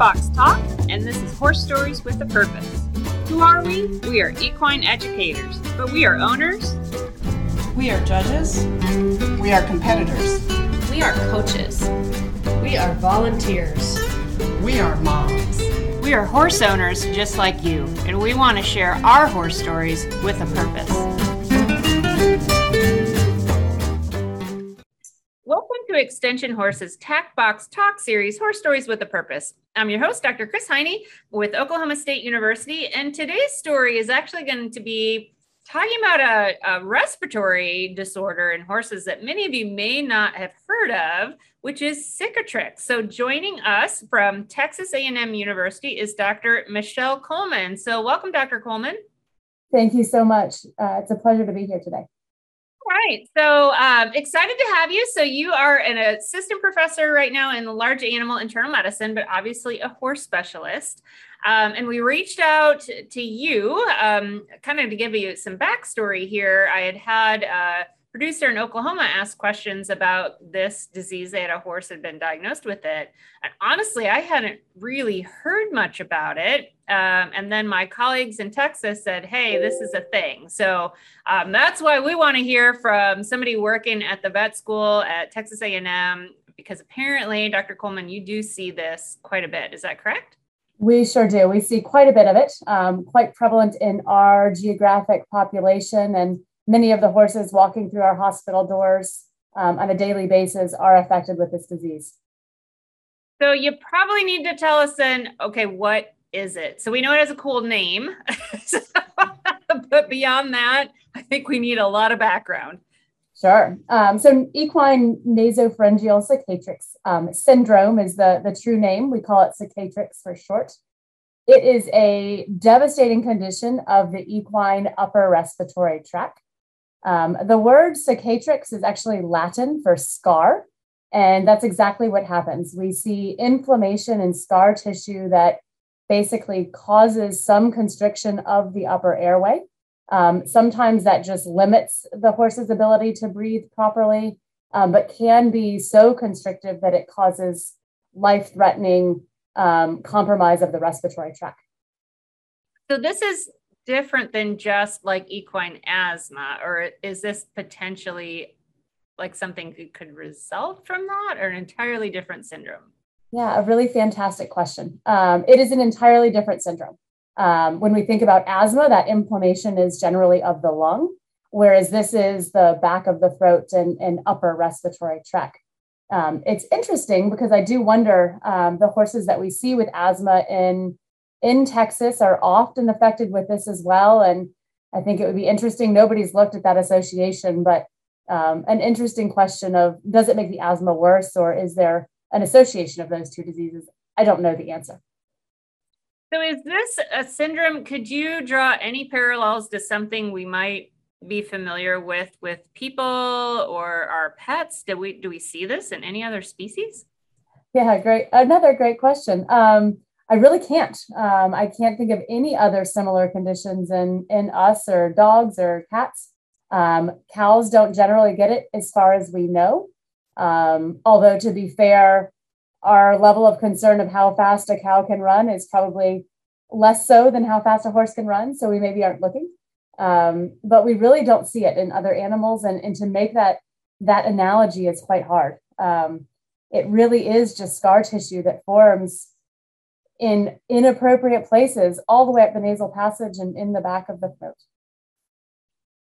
Box Talk, and this is Horse Stories with a Purpose. Who are we? We are equine educators, but we are owners. We are judges. We are competitors. We are coaches. We are volunteers. We are moms. We are horse owners just like you, and we want to share our horse stories with a purpose. Extension Horse's Tack Box Talk series, Horse Stories with a Purpose. I'm your host, Dr. Kris Hiney with Oklahoma State University, and today's story is actually going to be talking about a, a, respiratory disorder in horses that many of you may not have heard of which is cicatrix so joining us from texas a&m university is dr michelle coleman so welcome dr coleman thank you so much uh, it's a pleasure to be here today right. So um, excited to have you. So you are an assistant professor right now in large animal internal medicine but obviously a horse specialist. Um, and we reached out to you, um, kind of to give you some backstory here. I had had a producer in Oklahoma asked questions about this disease. They had a horse had been diagnosed with it. And honestly, I hadn't really heard much about it. Um, and then my colleagues in Texas said, "Hey, this is a thing." So um, that's why we want to hear from somebody working at the vet school at Texas A&M, because apparently, Dr. Coleman, you do see this quite a bit. Is that correct? We sure do. We see quite a bit of it, um, quite prevalent in our geographic population. And many of the horses walking through our hospital doors um, on a daily basis are affected with this disease. So you probably need to tell us then, okay, what is it? So we know it has a cool name. but beyond that, I think we need a lot of background. Sure. Um, so equine nasopharyngeal cicatrix um, syndrome is the, the true name. We call it cicatrix for short. It is a devastating condition of the equine upper respiratory tract. Um, the word cicatrix is actually Latin for scar, and that's exactly what happens. We see inflammation in scar tissue that basically causes some constriction of the upper airway. Um, sometimes that just limits the horse's ability to breathe properly, um, but can be so constrictive that it causes life threatening um, compromise of the respiratory tract. So, this is different than just like equine asthma, or is this potentially like something that could result from that, or an entirely different syndrome? Yeah, a really fantastic question. Um, it is an entirely different syndrome. Um, when we think about asthma, that inflammation is generally of the lung, whereas this is the back of the throat and, and upper respiratory tract. Um, it's interesting because I do wonder um, the horses that we see with asthma in in Texas are often affected with this as well. And I think it would be interesting. Nobody's looked at that association, but um, an interesting question of does it make the asthma worse or is there an association of those two diseases? I don't know the answer. So, is this a syndrome? Could you draw any parallels to something we might be familiar with with people or our pets? Do we do we see this in any other species? Yeah, great. Another great question. Um, I really can't. Um, I can't think of any other similar conditions in in us or dogs or cats. Um, cows don't generally get it, as far as we know. Um, although, to be fair, our level of concern of how fast a cow can run is probably less so than how fast a horse can run. So we maybe aren't looking, um, but we really don't see it in other animals. And, and to make that that analogy is quite hard. Um, it really is just scar tissue that forms in inappropriate places all the way up the nasal passage and in the back of the throat.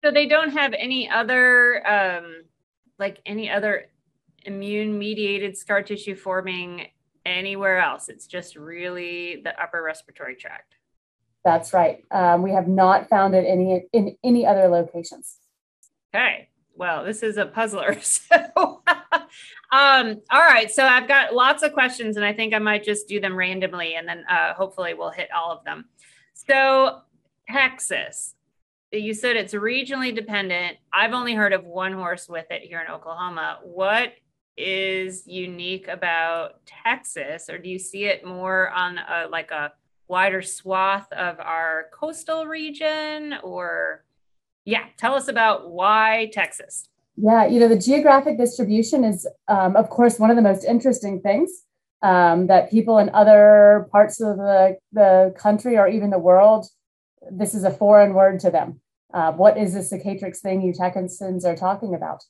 So they don't have any other, um, like any other immune mediated scar tissue forming anywhere else. It's just really the upper respiratory tract. That's right. Um, we have not found it any in any other locations. Okay. Well, this is a puzzler. So, um, all right. So I've got lots of questions, and I think I might just do them randomly, and then uh, hopefully we'll hit all of them. So, Texas, you said it's regionally dependent. I've only heard of one horse with it here in Oklahoma. What is unique about Texas, or do you see it more on a, like a wider swath of our coastal region? Or, yeah, tell us about why Texas. Yeah, you know, the geographic distribution is, um, of course, one of the most interesting things. um, that people in other parts of the, the country or even the world, this is a foreign word to them. Uh, what is this cicatrix thing you Texans are talking about?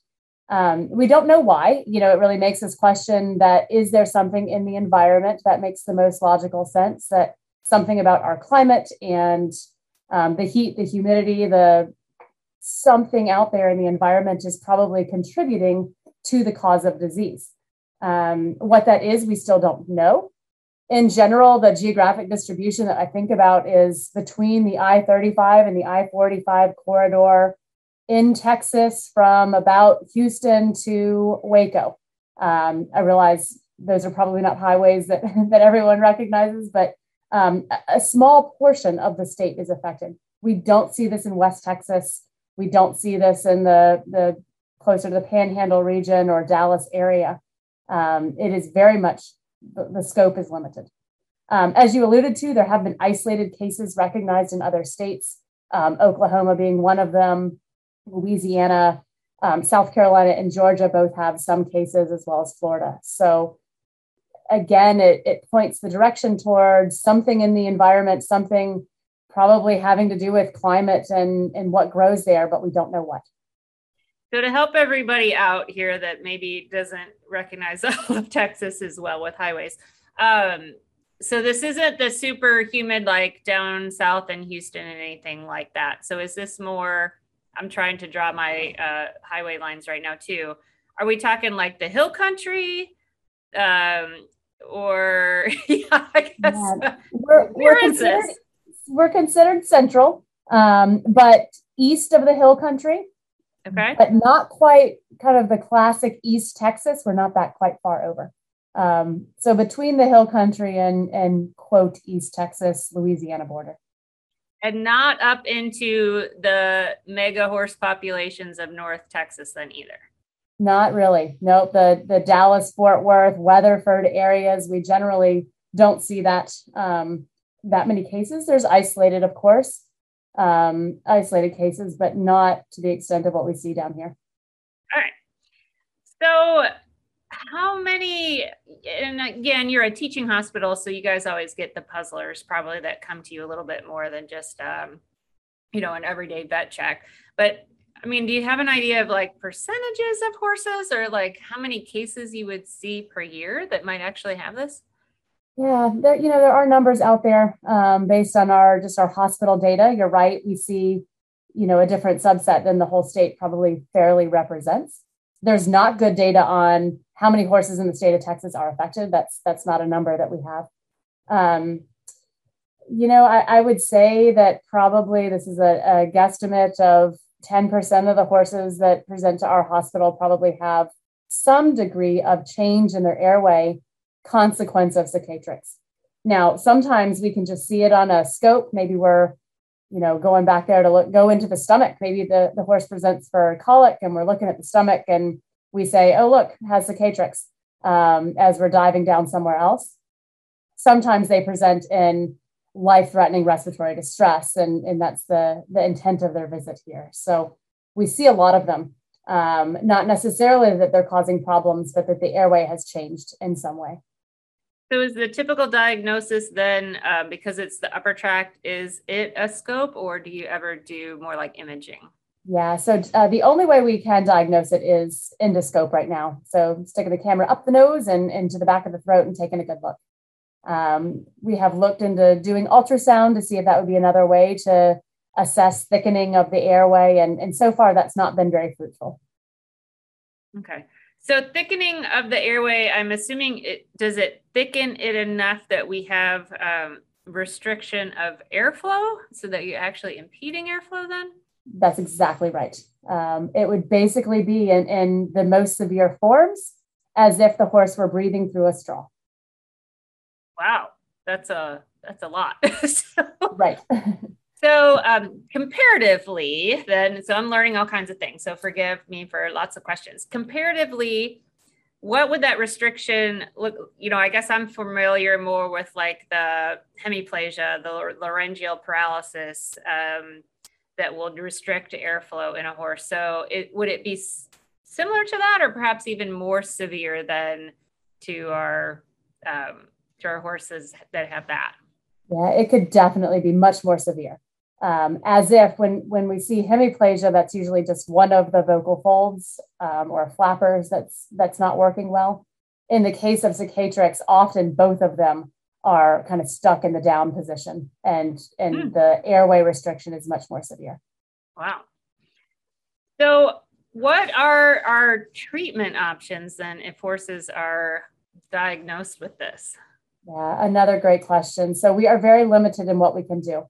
Um, we don't know why. You know, it really makes us question that is there something in the environment that makes the most logical sense? That something about our climate and um, the heat, the humidity, the something out there in the environment is probably contributing to the cause of disease. Um, what that is, we still don't know. In general, the geographic distribution that I think about is between the I 35 and the I 45 corridor in Texas from about Houston to Waco. Um, I realize those are probably not highways that, that everyone recognizes, but um, a small portion of the state is affected. We don't see this in West Texas. We don't see this in the, the closer to the Panhandle region or Dallas area. Um, it is very much the, the scope is limited. Um, as you alluded to, there have been isolated cases recognized in other states, um, Oklahoma being one of them, Louisiana, um, South Carolina, and Georgia both have some cases, as well as Florida. So, again, it, it points the direction towards something in the environment, something probably having to do with climate and, and what grows there, but we don't know what. So to help everybody out here that maybe doesn't recognize all of Texas as well with highways, um, so this isn't the super humid like down south in Houston and anything like that. So is this more? I'm trying to draw my uh, highway lines right now too. Are we talking like the hill country, um, or yeah? I guess yeah. We're, we're considered, this? We're considered central, um, but east of the hill country. Okay. But not quite kind of the classic East Texas. We're not that quite far over. Um, so between the hill country and and quote East Texas, Louisiana border. And not up into the mega horse populations of North Texas then either. Not really. Nope. The the Dallas, Fort Worth, Weatherford areas, we generally don't see that um, that many cases. There's isolated, of course, um, isolated cases, but not to the extent of what we see down here. All right. So how many and again you're a teaching hospital so you guys always get the puzzlers probably that come to you a little bit more than just um, you know an everyday vet check but i mean do you have an idea of like percentages of horses or like how many cases you would see per year that might actually have this yeah there you know there are numbers out there um, based on our just our hospital data you're right we see you know a different subset than the whole state probably fairly represents there's not good data on how many horses in the state of Texas are affected. That's that's not a number that we have. Um, you know, I, I, would say that probably this is a, a guesstimate of 10% of the horses that present to our hospital probably have some degree of change in their airway consequence of cicatrix. Now, sometimes we can just see it on a scope. Maybe we're, you know, going back there to look, go into the stomach. Maybe the, the horse presents for colic and we're looking at the stomach and we say, oh, look, has cicatrix um, as we're diving down somewhere else. Sometimes they present in life threatening respiratory distress, and, and that's the, the intent of their visit here. So we see a lot of them, um, not necessarily that they're causing problems, but that the airway has changed in some way. So, is the typical diagnosis then uh, because it's the upper tract? Is it a scope, or do you ever do more like imaging? Yeah, so uh, the only way we can diagnose it is endoscope right now. So sticking the camera up the nose and into the back of the throat and taking a good look. Um, we have looked into doing ultrasound to see if that would be another way to assess thickening of the airway, and, and so far that's not been very fruitful. Okay. So thickening of the airway, I'm assuming it does it thicken it enough that we have um, restriction of airflow so that you're actually impeding airflow then? That's exactly right. Um, it would basically be in, in the most severe forms as if the horse were breathing through a straw. Wow, that's a that's a lot. so, right. so um, comparatively, then, so I'm learning all kinds of things. So forgive me for lots of questions. Comparatively, what would that restriction look? You know, I guess I'm familiar more with like the hemiplegia, the laryngeal paralysis. Um, that will restrict airflow in a horse. So it would it be similar to that or perhaps even more severe than to our um, to our horses that have that? Yeah, it could definitely be much more severe. Um, as if when when we see hemiplegia, that's usually just one of the vocal folds um, or flappers that's that's not working well. In the case of cicatrix, often both of them are kind of stuck in the down position, and and hmm. the airway restriction is much more severe. Wow. So, what are our treatment options then if horses are diagnosed with this? Yeah, another great question. So we are very limited in what we can do.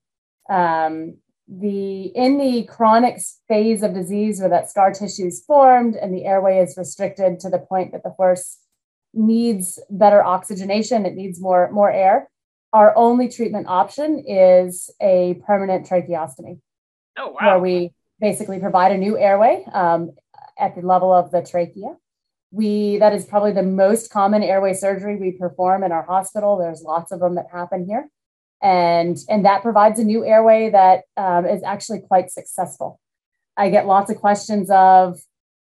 Um, the in the chronic phase of disease where that scar tissue is formed and the airway is restricted to the point that the horse needs better oxygenation, it needs more more air. Our only treatment option is a permanent tracheostomy. Oh wow! Where we basically provide a new airway um, at the level of the trachea we that is probably the most common airway surgery we perform in our hospital there's lots of them that happen here and and that provides a new airway that um, is actually quite successful. I get lots of questions of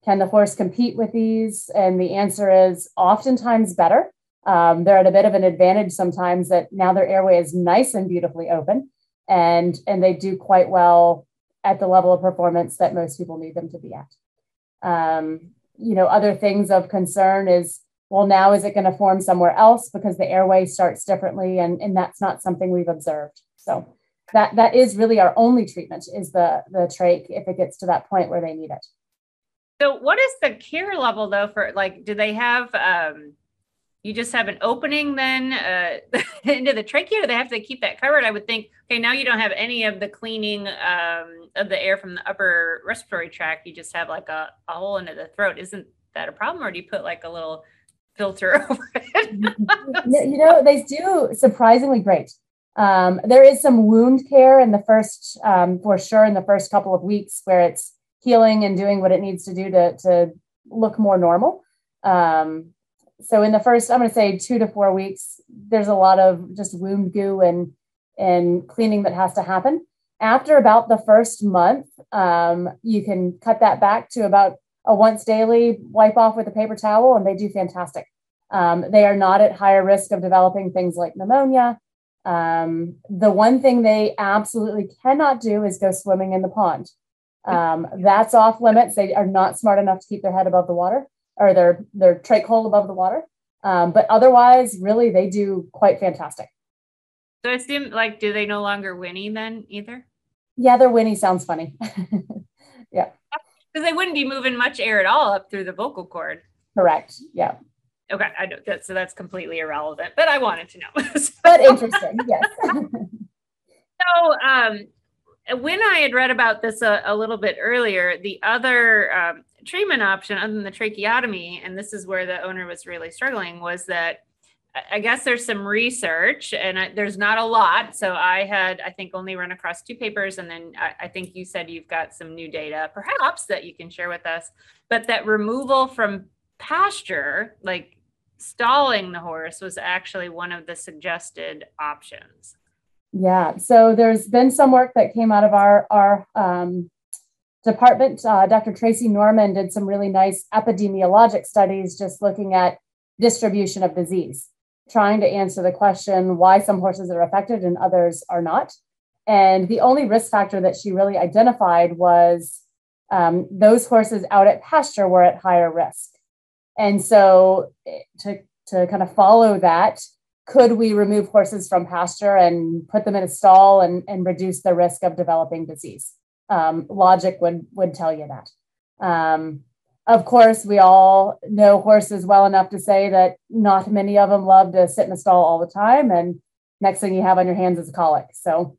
can the horse compete with these? And the answer is oftentimes better. Um, they're at a bit of an advantage sometimes that now their airway is nice and beautifully open and and they do quite well at the level of performance that most people need them to be at. Um, you know, other things of concern is, well, now is it going to form somewhere else because the airway starts differently, and and that's not something we've observed. So that that is really our only treatment is the the trach if it gets to that point where they need it. So what is the care level though for like do they have um you just have an opening then uh, into the trachea? Do they have to keep that covered? I would think, okay, now you don't have any of the cleaning um, of the air from the upper respiratory tract. You just have like a, a hole into the throat. Isn't that a problem? Or do you put like a little filter over it? you know, they do surprisingly great. Um, there is some wound care in the first, um, for sure, in the first couple of weeks where it's healing and doing what it needs to do to, to look more normal. Um, so in the first i'm going to say two to four weeks there's a lot of just wound goo and and cleaning that has to happen after about the first month um, you can cut that back to about a once daily wipe off with a paper towel and they do fantastic um, they are not at higher risk of developing things like pneumonia um, the one thing they absolutely cannot do is go swimming in the pond um, that's off limits they are not smart enough to keep their head above the water or their their trach hole above the water. Um, but otherwise, really, they do quite fantastic. So I assume, like, do they no longer whinny then either? Yeah, their whinny sounds funny. because they wouldn't be moving much air at all up through the vocal cord. Correct. Yeah. Okay, I know that. So that's completely irrelevant, but I wanted to know. so, but interesting, yes. so, um, when I had read about this a, a little bit earlier, the other um, treatment option other than the tracheotomy, and this is where the owner was really struggling, was that I guess there's some research and I, there's not a lot. So I had, I think, only run across two papers. And then I, I, think you said you've got some new data, perhaps, that you can share with us. But that removal from pasture, like stalling the horse, was actually one of the suggested options. Yeah. So there's been some work that came out of our, our um, department, uh, Dr. Tracy Norman did some really nice epidemiologic studies just looking at distribution of disease, trying to answer the question why some horses are affected and others are not. And the only risk factor that she really identified was um, those horses out at pasture were at higher risk. And so eh, to, to kind of follow that, could we remove horses from pasture and put them in a stall and, and reduce the risk of developing disease? um, logic would would tell you that. Um, of course, we all know horses well enough to say that not many of them love to sit in a stall all the time, and next thing you have on your hands is a colic. So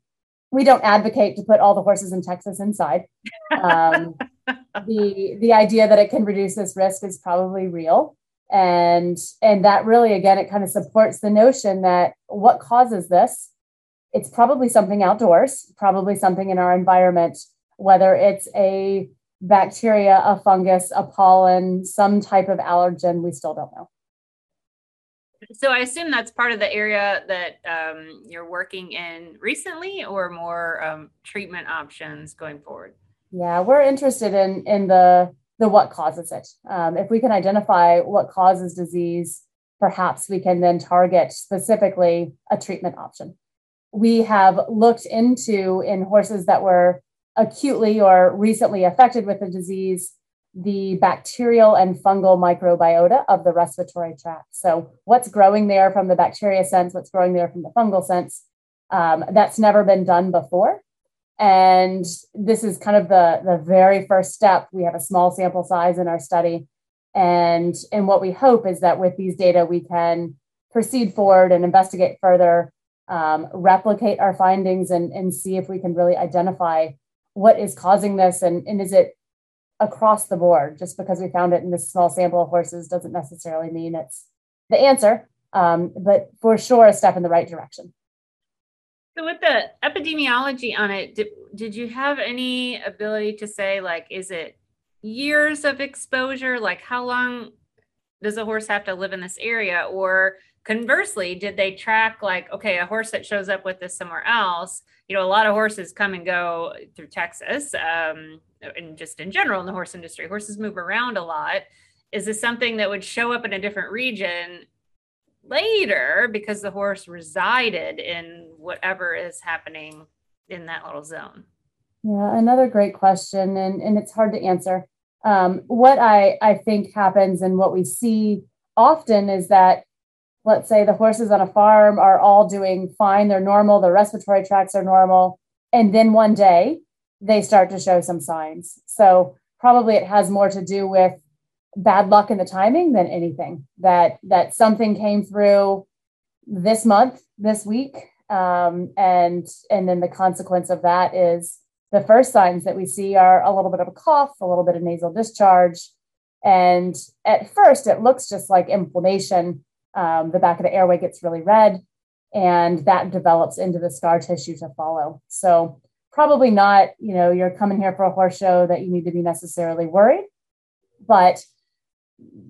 we don't advocate to put all the horses in Texas inside. Um, the the idea that it can reduce this risk is probably real, and and that really again it kind of supports the notion that what causes this. It's probably something outdoors, probably something in our environment whether it's a bacteria, a fungus, a pollen, some type of allergen, we still don't know. So I assume that's part of the area that um, you're working in recently, or more um, treatment options going forward. Yeah, we're interested in in the the what causes it. Um, if we can identify what causes disease, perhaps we can then target specifically a treatment option. We have looked into in horses that were acutely or recently affected with the disease the bacterial and fungal microbiota of the respiratory tract. So, what's growing there from the bacteria sense, what's growing there from the fungal sense, um, that's never been done before. And this is kind of the, the very first step. We have a small sample size in our study. And, and what we hope is that with these data, we can proceed forward and investigate further, um, replicate our findings, and, and see if we can really identify what is causing this? And, and is it across the board? Just because we found it in this small sample of horses doesn't necessarily mean it's the answer um, but for sure a step in the right direction. So with the epidemiology on it did, did you have any ability to say like is it years of exposure? Like how long does a horse have to live in this area? Or conversely did they track like okay a horse that shows up with this somewhere else you know a lot of horses come and go through texas um, and just in general in the horse industry. Horses move around a lot. Is this something that would show up in a different region later because the horse resided in whatever is happening in that little zone? Yeah another great question and, and it's hard to answer. Um, what I, I think happens and what we see often is that let's say the horses on a farm are all doing fine, they're normal, their respiratory tracts are normal. And then one day they start to show some signs. So probably it has more to do with bad luck in the timing than anything that that something came through this month this week um, and and then the consequence of that is the first signs that we see are a little bit of a cough a little bit of nasal discharge and at first it looks just like inflammation um, the back of the airway gets really red and that develops into the scar tissue to follow. So probably not, you know, you're coming here for a horse show that you need to be necessarily worried, but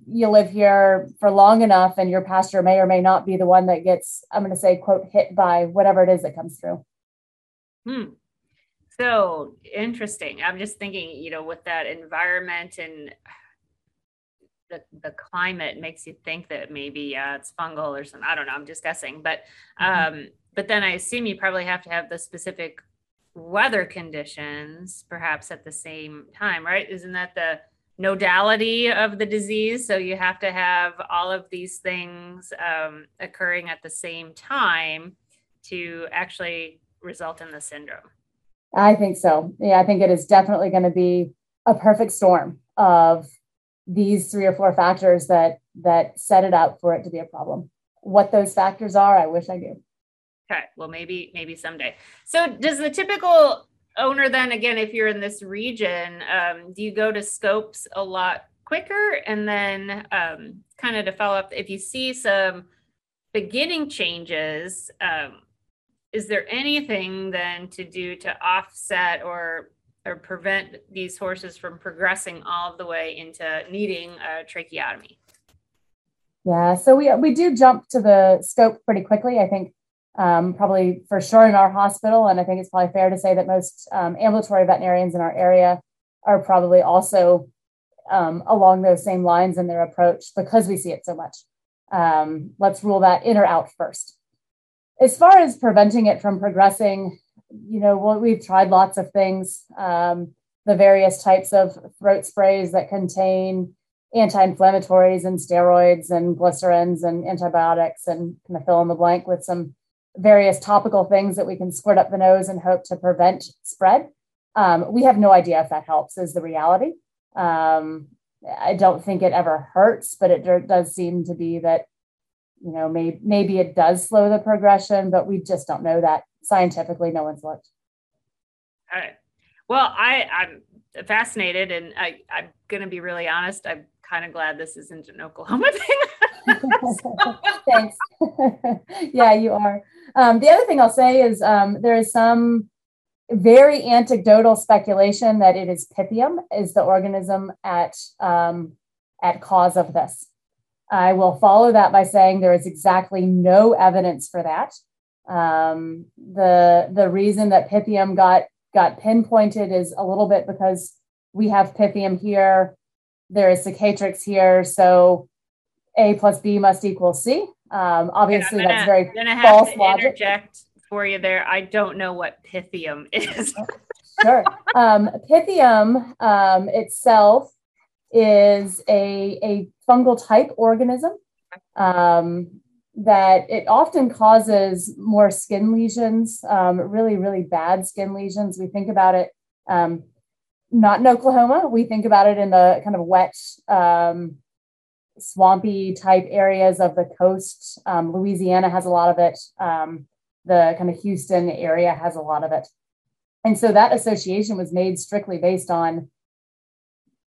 you live here for long enough and your pasture may or may not be the one that gets, I'm going to say, quote, hit by whatever it is that comes through. Hmm. So interesting. I'm just thinking, you know, with that environment and the, the climate makes you think that maybe uh, it's fungal or something. I don't know. I'm just guessing. But mm-hmm. um, but then I assume you probably have to have the specific weather conditions perhaps at the same time, right? Isn't that the nodality of the disease? So you have to have all of these things um, occurring at the same time to actually result in the syndrome. I think so. Yeah, I think it is definitely going to be a perfect storm of these three or four factors that that set it up for it to be a problem. What those factors are, I wish I knew. Okay, well maybe maybe someday. So does the typical owner then again, if you're in this region, um, do you go to scopes a lot quicker? And then um, kind of to follow up, if you see some beginning changes, um, is there anything then to do to offset or or prevent these horses from progressing all the way into needing a tracheotomy? Yeah, so we we do jump to the scope pretty quickly. I think um, probably for sure in our hospital, and I think it's probably fair to say that most um, ambulatory veterinarians in our area are probably also um, along those same lines in their approach because we see it so much. Um, let's rule that in or out first. As far as preventing it from progressing, you know, we've tried lots of things, um, the various types of throat sprays that contain anti-inflammatories and steroids and glycerins and antibiotics and kind of fill in the blank with some various topical things that we can squirt up the nose and hope to prevent spread. Um, we have no idea if that helps, is the reality. Um, I don't think it ever hurts, but it does seem to be that, you know, maybe it does slow the progression, but we just don't know that scientifically no one's looked. All right. Well, I, I'm fascinated and I, I'm going to be really honest. I'm kind of glad this isn't an Oklahoma thing. Thanks. yeah, you are. Um, the other thing I'll say is um, there is some very anecdotal speculation that it is Pythium is the organism at um, at cause of this. I will follow that by saying there is exactly no evidence for that. Um, the the reason that Pythium got got pinpointed is a little bit because we have Pythium here, there is Cicatrix here, so A plus B must equal C. Um, obviously, gonna, that's very have false to logic. interject for you there. I don't know what pythium is. sure. Um, pythium um, itself is a, a fungal type organism um, that it often causes more skin lesions, um, really, really bad skin lesions. We think about it um, not in Oklahoma. We think about it in the kind of wet, um, swampy type areas of the coast. Um, Louisiana has a lot of it. Um, the kind of Houston area has a lot of it. And so that association was made strictly based on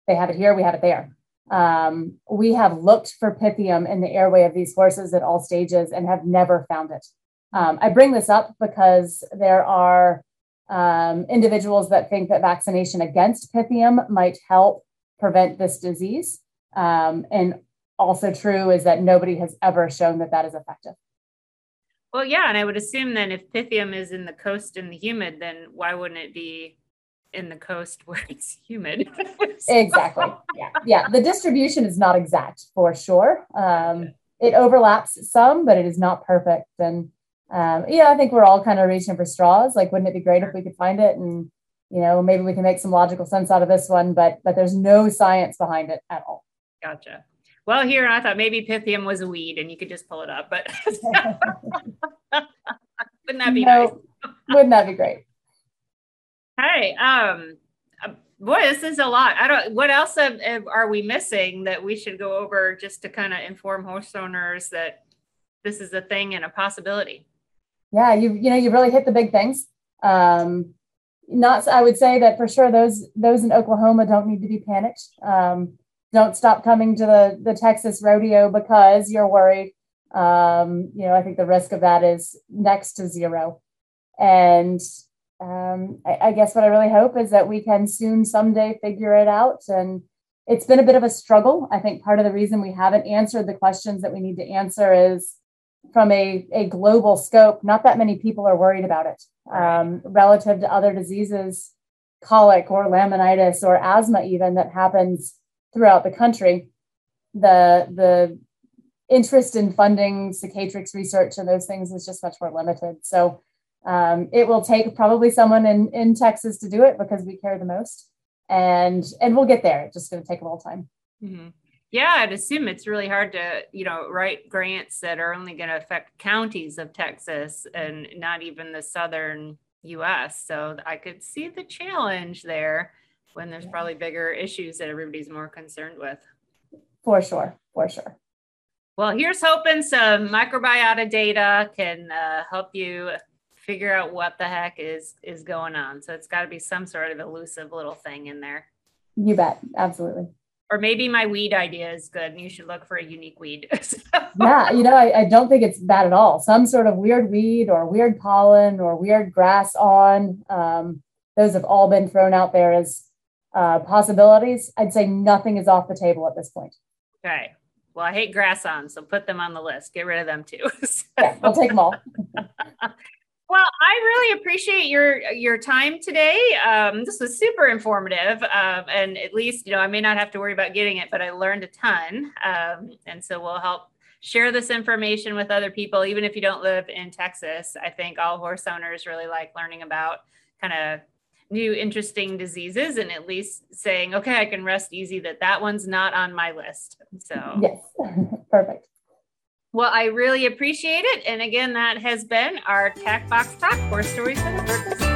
they have it here, we have it there. Um, we have looked for pythium in the airway of these horses at all stages and have never found it. Um, I bring this up because there are um, individuals that think that vaccination against pythium might help prevent this disease. Um, and also true is that nobody has ever shown that that is effective. Well, yeah, and I would assume then if pythium is in the coast and the humid, then why wouldn't it be in the coast where it's humid? exactly. Yeah, yeah. The distribution is not exact for sure. Um, it overlaps some, but it is not perfect. And um, yeah, I think we're all kind of reaching for straws. Like, wouldn't it be great if we could find it and you know maybe we can make some logical sense out of this one? But but there's no science behind it at all. Gotcha. Well, here I thought maybe pythium was a weed and you could just pull it up, but wouldn't that be no, nice? wouldn't that be great? Hey, um, boy, this is a lot. I don't. What else are we missing that we should go over just to kind of inform horse owners that this is a thing and a possibility? Yeah, you you know you really hit the big things. Um, not I would say that for sure those those in Oklahoma don't need to be panicked. Um, don't stop coming to the, the Texas rodeo because you're worried. Um, you know, I think the risk of that is next to zero. And um, I, I, guess what I really hope is that we can soon someday figure it out. And it's been a bit of a struggle. I think part of the reason we haven't answered the questions that we need to answer is from a, a global scope, not that many people are worried about it um, relative to other diseases, colic or laminitis or asthma, even that happens throughout the country, the the interest in funding cicatrix research and those things is just much more limited. So um, it will take probably someone in in Texas to do it because we care the most, and and we'll get there. It's just going to take a little time. Mm-hmm. Yeah, I'd assume it's really hard to you know write grants that are only going to affect counties of Texas and not even the southern U.S. So I could see the challenge there when there's probably bigger issues that everybody's more concerned with. For sure, for sure. Well, here's hoping some microbiota data can uh, help you figure out what the heck is is going on. So it's got to be some sort of elusive little thing in there. You bet, absolutely. Or maybe my weed idea is good, and you should look for a unique weed. yeah, you know, I, I don't think it's bad at all. Some sort of weird weed, or weird pollen, or weird grass awns. Um, those have all been thrown out there as uh, possibilities, I'd say nothing is off the table at this point. Okay. Well, I hate grass awns, so put them on the list. Get rid of them too. so. Yeah, we'll take them all. well, I really appreciate your your time today. Um, this was super informative, um, and at least you know I may not have to worry about getting it, but I learned a ton, um, and so we'll help share this information with other people, even if you don't live in Texas. I think all horse owners really like learning about kind of new interesting diseases and at least saying okay i can rest easy that that one's not on my list so yes perfect well i really appreciate it. And again that has been our tack box talk horse stories for the purpose